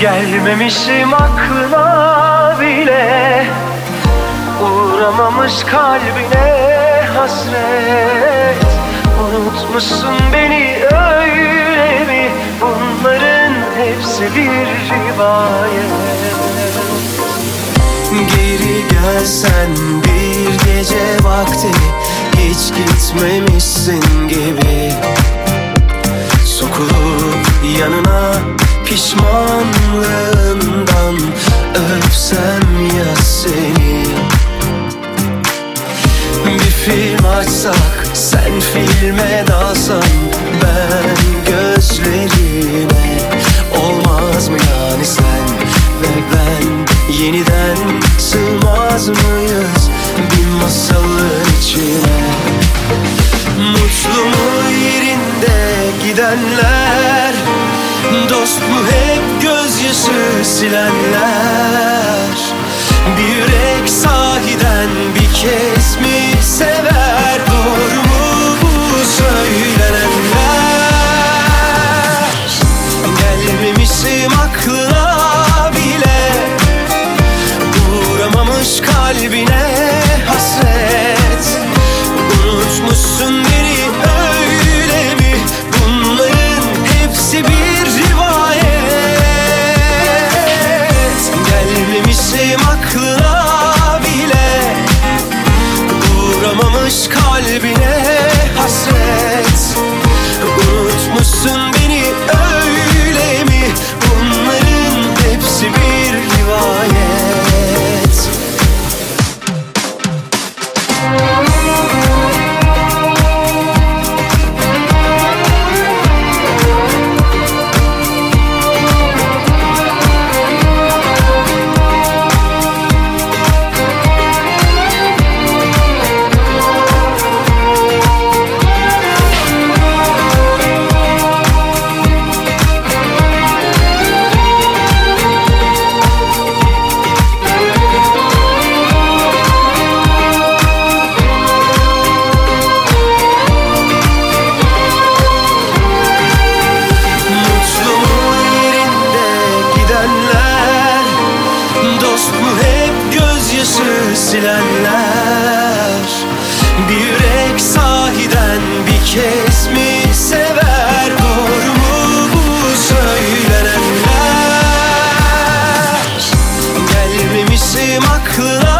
Gelmemişim aklına bile. Uğramamış kalbine hasret. Unutmuşsun beni öyle mi? Bunların hepsi bir rivayet. Geri gelsen bir gece vakti Hiç gitmemişsin gibi pişmanlığından Öpsem ya seni. Bir film açsak sen filme dalsan Ben gözlerine olmaz mı yani sen ve ben? Yeniden sığmaz mıyız bir masalın içine? Mutlu mu yerinde gidenler Dost mu hep gözyaşı silenler aklına bile Uğramamış kalbine hasret gözü silenler. Bir yürek sahiden bir kez mi sever? Doğru mu bu söylenenler? Gelmemişim aklına